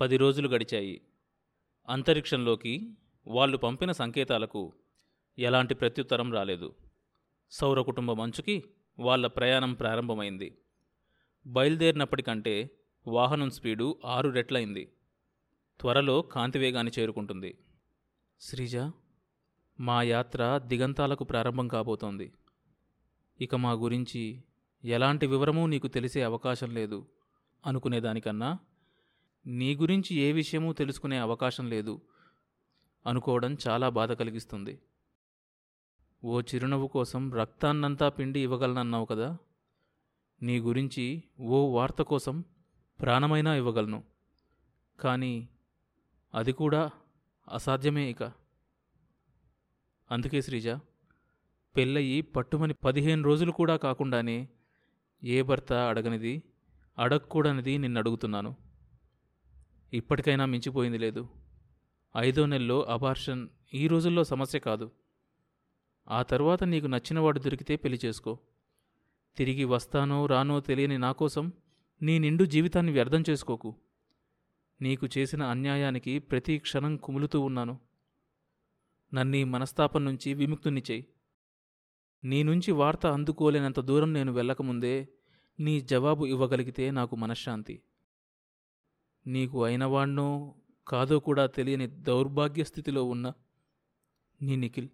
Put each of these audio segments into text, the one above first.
పది రోజులు గడిచాయి. అంతరిక్షంలోకి వాళ్ళు పంపిన సంకేతాలకు ఎలాంటి ప్రత్యుత్తరం రాలేదు. సౌర కుటుంబం అంచుకి వాళ్ళ ప్రయాణం ప్రారంభమైంది. బయలుదేరినప్పటికంటే వాహనం స్పీడు ఆరు రెట్లయింది. త్వరలో కాంతివేగాన్ని చేరుకుంటుంది. శ్రీజ మా యాత్ర దిగంతాలకు ప్రారంభం కాబోతోంది. ఇక మా గురించి ఎలాంటి వివరమూ నీకు తెలిసే అవకాశం లేదు అనుకునేదానికన్నా నీ గురించి ఏ విషయమూ తెలుసుకునే అవకాశం లేదు. అనుకోవడం చాలా బాధ కలిగిస్తుంది. ఓ చిరునవ్వు కోసం రక్తాన్నంతా పిండి ఇవ్వగలనన్నావు కదా? నీ గురించి ఓ వార్త కోసం ప్రాణమైనా ఇవ్వగలను. కానీ అది కూడా అసాధ్యమే ఇక. అందుకే శ్రీజ పెళ్ళయి పట్టుమని పదిహేను రోజులు కూడా కాకుండానే ఏ భర్త అడగనిది అడగకూడనిది నిన్ను అడుగుతున్నాను ఇప్పటికైనా మించిపోయింది లేదు. ఐదో నెలలో అబార్షన్ ఈ రోజుల్లో సమస్య కాదు. ఆ తర్వాత నీకు నచ్చినవాడు దొరికితే పెళ్ళి చేసుకో. తిరిగి వస్తానో రానో తెలియని నా కోసం నీ నిండు జీవితాన్ని వ్యర్థం చేసుకోకు. నీకు చేసిన అన్యాయానికి ప్రతి క్షణం కుములుతూ ఉన్నాను. నన్నీ మనస్తాపం నుంచి విముక్తుని చేయి. నీ నుంచి వార్త అందుకోలేనంత దూరం నేను వెళ్ళకముందే నీ జవాబు ఇవ్వగలిగితే నాకు మనశ్శాంతి. నీకు అయినవాణ్ణో కాదో కూడా తెలియని దౌర్భాగ్య స్థితిలో ఉన్న నీ నిఖిల్.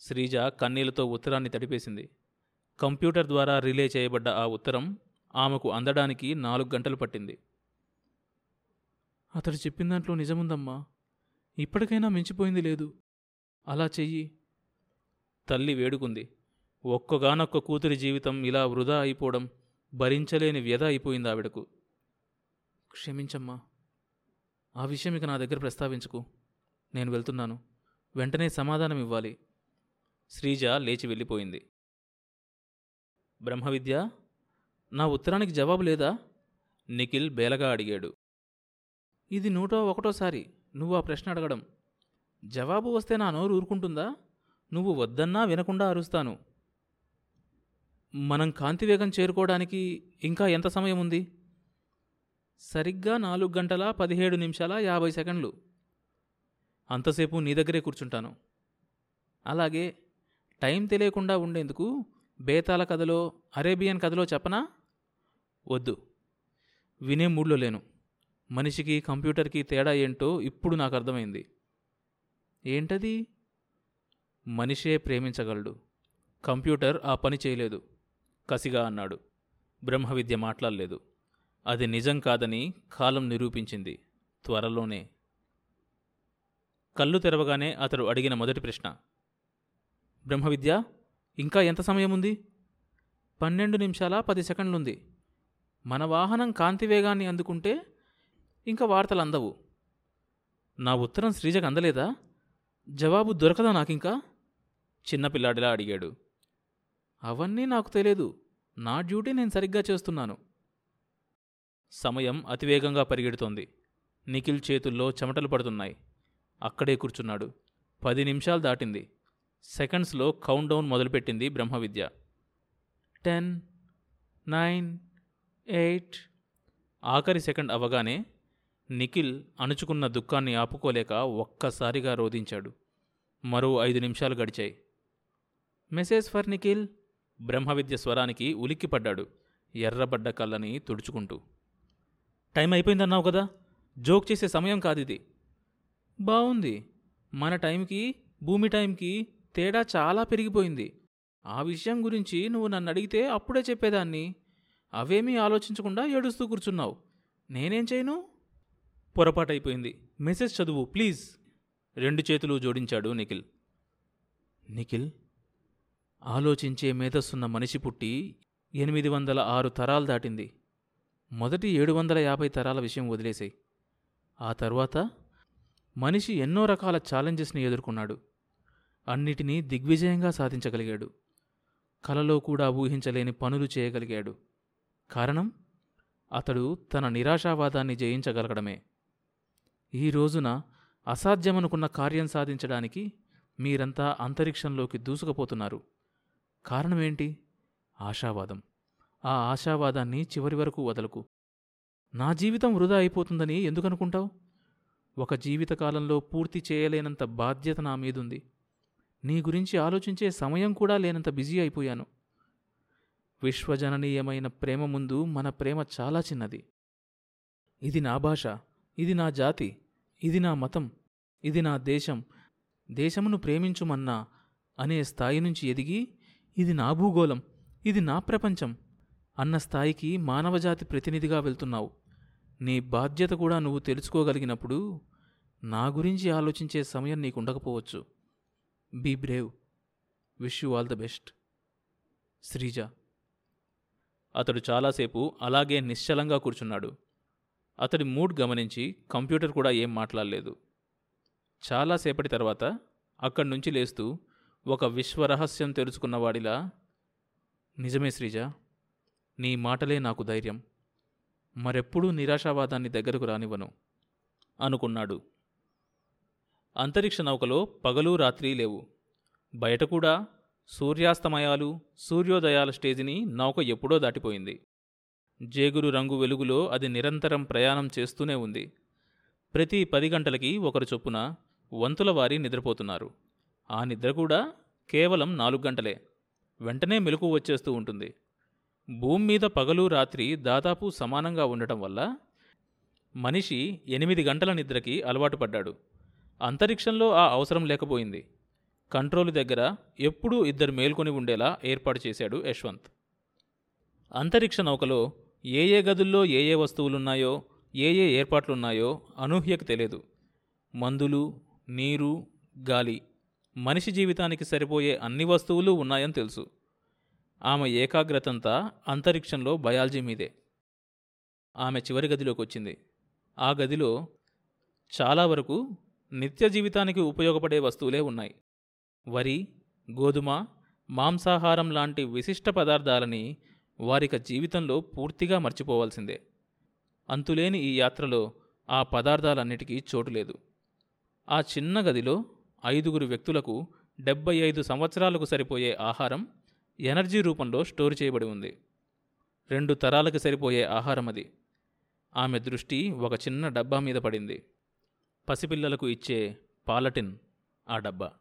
శ్రీజ కన్నీళ్ళతో ఉత్తరాన్ని తడిపేసింది. కంప్యూటర్ ద్వారా రిలే చేయబడ్డ ఆ ఉత్తరం ఆమెకు అందడానికి నాలుగు గంటలు పట్టింది. అతడు చెప్పిన దాంట్లో నిజముందమ్మా. ఇప్పటికైనా మించిపోయింది లేదు. అలా చెయ్యి. తల్లి వేడుకుంది. ఒక్కగానొక్క కూతురి జీవితం ఇలా వృధా అయిపోవడం భరించలేని వ్యధ అయిపోయింది ఆవిడకు క్షమించమ్మా. ఆ విషయం ఇక నా దగ్గర ప్రస్తావించుకు. నేను వెళ్తున్నాను. వెంటనే సమాధానం ఇవ్వాలి. శ్రీజ లేచి వెళ్ళిపోయింది. బ్రహ్మవిద్య నా ఉత్తరానికి జవాబు లేదా? నిఖిల్ బేలగా అడిగాడు. ఇది నూటో ఒకటోసారి నువ్వు ఆ ప్రశ్న అడగడం. జవాబు వస్తే నా నోరు ఊరుకుంటుందా? నువ్వు వద్దన్నా వినకుండా అరుస్తాను. మనం కాంతివేగం చేరుకోవడానికి ఇంకా ఎంత సమయం ఉంది? సరిగ్గా నాలుగు గంటల పదిహేడు నిమిషాల యాభై సెకండ్లు. అంతసేపు నీ దగ్గరే కూర్చుంటాను. అలాగే టైం తెలియకుండా ఉండేందుకు బేతాల కథలో అరేబియన్ కథలో చెప్పనా? వద్దు. వినే మూడ్లో లేను. మనిషికి కంప్యూటర్కి తేడా ఏంటో ఇప్పుడు నాకు అర్థమైంది. ఏంటది? మనిషే ప్రేమించగలడు. కంప్యూటర్ ఆ పని చేయలేదు. కసిగా అన్నాడు. బ్రహ్మవిద్య మాట్లాడలేదు. అది నిజం కాదని కాలం నిరూపించింది. త్వరలోనే. కళ్ళు తెరవగానే అతడు అడిగిన మొదటి ప్రశ్న. బ్రహ్మవిద్య ఇంకా ఎంత సమయం ఉంది పన్నెండు నిమిషాల పది సెకండ్లుంది. మన వాహనం కాంతి వేగాన్ని అందుకుంటే ఇంకా వార్తలు అందవు నా ఉత్తరం శ్రీజకు అందలేదా? జవాబు దొరకదా నాకింకా? చిన్నపిల్లాడిలా అడిగాడు. అవన్నీ నాకు తెలియదు నా డ్యూటీ నేను సరిగ్గా చేస్తున్నాను. సమయం అతివేగంగా పరిగెడుతోంది. నిఖిల్ చేతుల్లో చెమటలు పడుతున్నాయి. అక్కడే కూర్చున్నాడు. పది నిమిషాలు దాటింది. సెకండ్స్లో కౌంట్ డౌన్ మొదలుపెట్టింది బ్రహ్మవిద్య. Ten nine eight. ఆఖరి సెకండ్ అవగానే నిఖిల్ అణుచుకున్న దుఃఖాన్ని ఆపుకోలేక ఒక్కసారిగా రోధించాడు. మరో ఐదు నిమిషాలు గడిచాయి. Message for Nikhil? బ్రహ్మవిద్య స్వరానికి ఉలిక్కిపడ్డాడు. ఎర్రబడ్డ కళ్ళని తుడుచుకుంటూ. టైం అయిపోయిందన్నావు కదా. జోక్ చేసే సమయం కాదు ఇది. బాగుంది మన టైంకి భూమి టైంకి తేడా చాలా పెరిగిపోయింది. ఆ విషయం గురించి నువ్వు నన్ను అడిగితే అప్పుడే చెప్పేదాన్ని. అవేమీ ఆలోచించకుండా ఏడుస్తూ కూర్చున్నావు. నేనేం చేయను? పొరపాటైపోయింది. మెసేజ్ చదువు ప్లీజ్. రెండు చేతులు జోడించాడు నిఖిల్. నిఖిల్? ఆలోచించే మేధస్సున్న మనిషి పుట్టి ఎనిమిది వందల ఆరు తరాలు దాటింది. మొదటి ఏడు వందల యాభై తరాల విషయం వదిలేసాయి. ఆ తర్వాత మనిషి ఎన్నో రకాల ఛాలెంజెస్ని ఎదుర్కొన్నాడు. అన్నిటినీ దిగ్విజయంగా సాధించగలిగాడు. కలలో కూడా ఊహించలేని పనులు చేయగలిగాడు. కారణం? అతడు తన నిరాశావాదాన్ని జయించగలగడమే. ఈ రోజున అసాధ్యమనుకున్న కార్యం సాధించడానికి మీరంతా అంతరిక్షంలోకి దూసుకుపోతున్నారు. కారణమేంటి? ఆశావాదం. ఆ ఆశావాదాన్ని చివరి వరకు వదలకు. నా జీవితం వృధా అయిపోతుందని ఎందుకనుకుంటావు? ఒక జీవితకాలంలో పూర్తి చేయలేనంత బాధ్యత నా మీదుంది. నీ గురించి ఆలోచించే సమయం కూడా లేనంత బిజీ అయిపోయాను. విశ్వజననీయమైన ప్రేమ ముందు మన ప్రేమ చాలా చిన్నది. ఇది నా భాష ఇది నా జాతి ఇది నా మతం ఇది నా దేశం. దేశమును ప్రేమించుమన్నా అనే స్థాయి నుంచి ఎదిగి ఇది నా భూగోళం ఇది నా ప్రపంచం. అన్న స్థాయికి మానవజాతి ప్రతినిధిగా వెళ్తున్నావు. నీ బాధ్యత కూడా నువ్వు తెలుసుకోగలిగినప్పుడు నా గురించి ఆలోచించే సమయం నీకు ఉండకపోవచ్చు be brave. Wish you all the best. Sreeja. అతడు చాలాసేపు అలాగే నిశ్చలంగా కూర్చున్నాడు. అతడి మూడ్ గమనించి కంప్యూటర్ కూడా ఏం మాట్లాడలేదు. చాలాసేపటి తర్వాత అక్కడి నుంచి లేస్తూ ఒక విశ్వరహస్యం తెలుసుకున్నవాడిలా నిజమే శ్రీజ నీ మాటలే నాకు ధైర్యం. మరెప్పుడూ నిరాశావాదాన్ని దగ్గరకు రానివ్వను అనుకున్నాడు. అంతరిక్ష నౌకలో పగలు రాత్రి లేవు. బయట కూడా సూర్యాస్తమయాలు సూర్యోదయాల స్టేజిని నౌక ఎప్పుడో దాటిపోయింది. జేగురు రంగు వెలుగులో అది నిరంతరం ప్రయాణం చేస్తూనే ఉంది. ప్రతి పది గంటలకి ఒకరు చొప్పున వంతుల వారి నిద్రపోతున్నారు. ఆ నిద్ర కూడా కేవలం నాలుగు గంటలే. వెంటనే మెలకు వచ్చేస్తూ ఉంటుంది. భూమి మీద పగలు రాత్రి దాదాపు సమానంగా ఉండటం వల్ల మనిషి ఎనిమిది గంటల నిద్రకి అలవాటు పడ్డాడు. అంతరిక్షంలో ఆ అవసరం లేకపోయింది. కంట్రోల్ దగ్గర ఎప్పుడూ ఇద్దరు మేల్కొని ఉండేలా ఏర్పాటు చేశాడు యశ్వంత్. అంతరిక్ష నౌకలో ఏ ఏ గదుల్లో ఏ ఏ వస్తువులున్నాయో ఏ ఏ ఏర్పాట్లున్నాయో అనూహ్యకు తెలియదు. మందులు నీరు గాలి మనిషి జీవితానికి సరిపోయే అన్ని వస్తువులు ఉన్నాయని తెలుసు. ఆమె ఏకాగ్రతంతా అంతరిక్షంలో బయాలజీ మీదే. ఆమె చివరి గదిలోకి వచ్చింది. ఆ గదిలో చాలా వరకు నిత్య జీవితానికి ఉపయోగపడే వస్తువులే ఉన్నాయి. వరి గోధుమ మాంసాహారం లాంటి విశిష్ట పదార్థాలని వారిక జీవితంలో పూర్తిగా మర్చిపోవాల్సిందే. అంతులేని ఈ యాత్రలో ఆ పదార్థాలన్నిటికీ చోటు లేదు. ఆ చిన్న గదిలో ఐదుగురు వ్యక్తులకు డెబ్బై ఐదు సంవత్సరాలకు సరిపోయే ఆహారం ఎనర్జీ రూపంలో స్టోర్ చేయబడి ఉంది. రెండు తరాలకు సరిపోయే ఆహారం అది. ఆమె దృష్టి ఒక చిన్న డబ్బా మీద పడింది. పసిపిల్లలకు ఇచ్చే పాలటిన్ ఆ డబ్బా.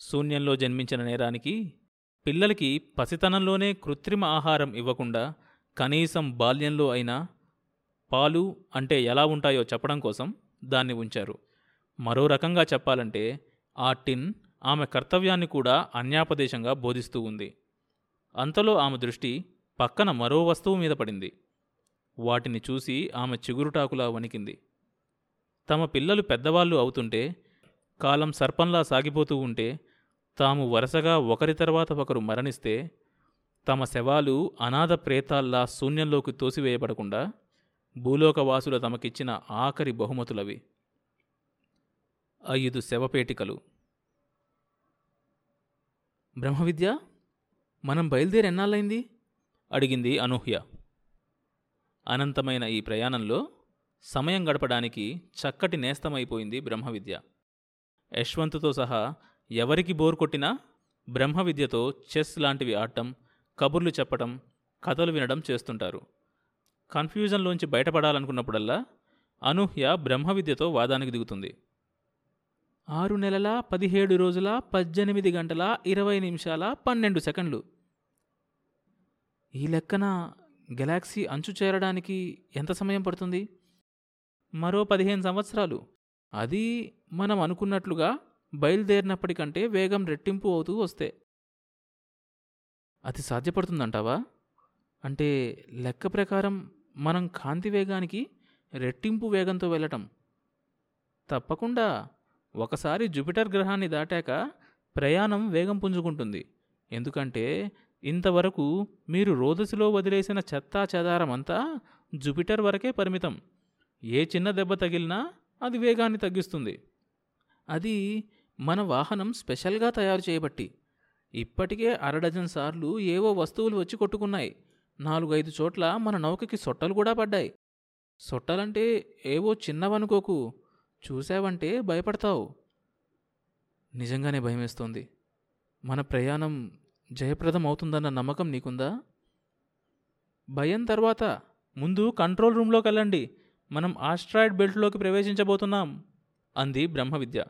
శూన్యంలో జన్మించిన నేరానికి పిల్లలకి పసితనంలోనే కృత్రిమ ఆహారం ఇవ్వకుండా కనీసం బాల్యంలో అయినా పాలు అంటే ఎలా ఉంటాయో చెప్పడం కోసం దాన్ని ఉంచారు. మరో రకంగా చెప్పాలంటే ఆ టిన్ ఆమె కర్తవ్యాన్ని కూడా అన్యాపదేశంగా బోధిస్తూ ఉంది. అంతలో ఆమె దృష్టి పక్కన మరో వస్తువు మీద పడింది. వాటిని చూసి ఆమె చిగురుటాకులా వణికింది. తమ పిల్లలు పెద్దవాళ్ళు అవుతుంటే కాలం సర్పంలా సాగిపోతూ ఉంటే తాము వరుసగా ఒకరి తర్వాత ఒకరు మరణిస్తే తమ శవాలు అనాథ ప్రేతాల్లా శూన్యంలోకి తోసివేయబడకుండా భూలోకవాసుల తమకిచ్చిన ఆఖరి బహుమతులవి. ఐదు శవపేటికలు. బ్రహ్మవిద్య మనం బయలుదేరి ఎన్నాళ్ళైంది అడిగింది అనూహ్య. అనంతమైన ఈ ప్రయాణంలో సమయం గడపడానికి చక్కటి నేస్తమైపోయింది బ్రహ్మవిద్య. యశ్వంత్తో సహా ఎవరికి బోర్ కొట్టినా బ్రహ్మవిద్యతో చెస్ లాంటివి ఆడటం కబుర్లు చెప్పటం కథలు వినడం చేస్తుంటారు. కన్ఫ్యూజన్లోంచి బయటపడాలనుకున్నప్పుడల్లా అనూహ్య బ్రహ్మవిద్యతో వాదానికి దిగుతుంది. ఆరు నెలల పదిహేడు రోజుల పద్దెనిమిది గంటల ఇరవై నిమిషాల పన్నెండు సెకండ్లు. ఈ లెక్కన గెలాక్సీ అంచు చేరడానికి ఎంత సమయం పడుతుంది? మరో పదిహేను సంవత్సరాలు. అది మనం అనుకున్నట్లుగా బయలుదేరినప్పటికంటే వేగం రెట్టింపు అవుతూ వస్తే. అది సాధ్యపడుతుందంటావా? అంటే లెక్క ప్రకారం మనం కాంతి వేగానికి రెట్టింపు వేగంతో వెళ్ళటం. తప్పకుండా. ఒకసారి జూపిటర్ గ్రహాన్ని దాటాక ప్రయాణం వేగం పుంజుకుంటుంది. ఎందుకంటే ఇంతవరకు మీరు రోదసిలో వదిలేసిన చెత్తా చెదారమంతా జూపిటర్ వరకే పరిమితం. ఏ చిన్న దెబ్బ తగిలినా అది వేగాన్ని తగ్గిస్తుంది. అది మన వాహనం స్పెషల్గా తయారు చేయబట్టి. ఇప్పటికే అరడజన్ సార్లు ఏవో వస్తువులు వచ్చి కొట్టుకున్నాయి. నాలుగైదు చోట్ల మన నౌకకి సొట్టలు కూడా పడ్డాయి. సొట్టలంటే ఏవో చిన్నవనుకోకు. చూసావంటే భయపడతావు. నిజంగానే భయమేస్తోంది. మన ప్రయాణం జయప్రదం అవుతుందన్న నమ్మకం నీకుందా? భయం తర్వాత ముందు కంట్రోల్ రూమ్లోకి వెళ్ళండి. మనం ఆస్ట్రాయిడ్ బెల్ట్లోకి ప్రవేశించబోతున్నాం అంది బ్రహ్మ విద్య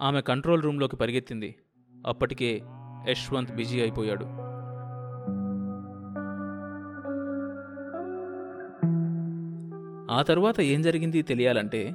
ఆమె కంట్రోల్ రూమ్లోకి పరిగెత్తింది. అప్పటికే యశ్వంత్ బిజీ అయిపోయాడు. ఆ తర్వాత ఏం జరిగింది తెలియాలంటే